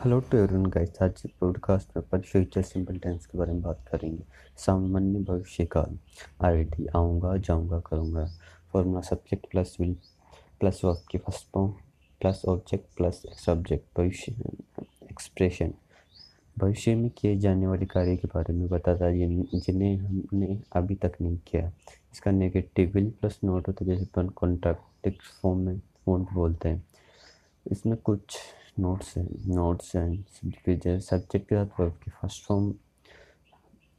Hello to everyone guys आज के podcast में फ्यूचर सिंपल टेंस के बारे में बात करेंगे। सामान्य भविष्य काल। आईडी आऊँगा, जाऊँगा, करूँगा। Formula subject plus will plus verb की first form plus object plus subject भविष्य एक्सप्रेशन भविष्य में किए जाने वाले कार्य के बारे में बताता है जिन्हें हमने अभी तक नहीं किया। इसका नेगेटिव विल प्लस नोट होता है, जैसे अपन कॉन्ट्रैक्ट फॉर्म में वोट बोलते हैं। इसमें कुछ नोट्स हैं नोट्स हैं सब्जेक्ट के साथ वर्ब की फ़र्स्ट फॉर्म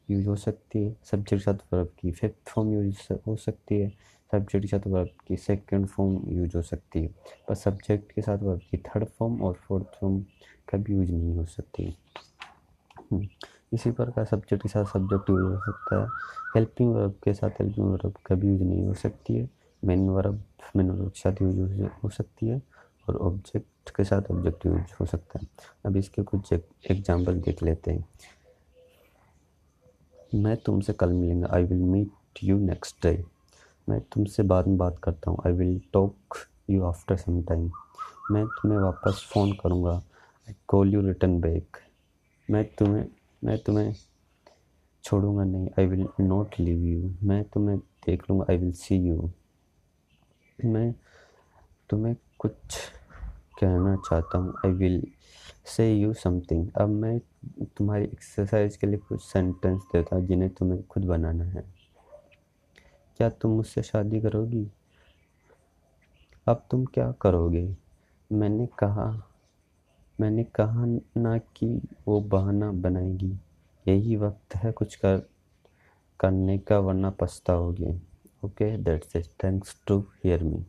यूज़ हो सकती है सब्जेक्ट के साथ वर्ब की फिफ्थ फॉर्म यूज़ हो सकती है सब्जेक्ट के साथ वर्ब की सेकंड फॉर्म यूज़ हो सकती है पर सब्जेक्ट के साथ वर्ब की थर्ड फॉर्म और फोर्थ फॉर्म कभी यूज़ नहीं हो सकती। हम्म, इसी प्रकार सब्जेक्ट के साथ सब्जेक्ट यूज़ हो सकता है। हेल्पिंग वर्ब के साथ हेल्पिंग वर्ब कभी यूज़ नहीं हो सकती है। मेन वर्ब मेन वर्ब के साथ यूज़ हो सकती है। और ऑब्जेक्ट के साथ ऑब्जेक्ट यूज़ हो सकता है। अब इसके कुछ एग्ज़ाम्पल देख लेते हैं। मैं तुमसे कल मिलूँगा। I will meet you next day मैं तुमसे बाद में बात करता हूँ। I will talk you after some time मैं तुम्हें वापस फ़ोन करूँगा। I call you return back मैं तुम्हें मैं तुम्हें छोड़ूँगा नहीं। I will not leave you मैं तुम्हें देख लूँगा। आई विल सी यू मैं तुम्हें कुछ कहना चाहता हूँ। I will say you something अब मैं तुम्हारी एक्सरसाइज के लिए कुछ सेंटेंस देता हूँ जिन्हें तुम्हें खुद बनाना है। क्या तुम मुझसे शादी करोगी? अब तुम क्या करोगे? मैंने कहा मैंने कहा ना कि वो बहाना बनाएगी। यही वक्त है कुछ कर, करने का, वरना पछताओगे। Okay that's it thanks to hear me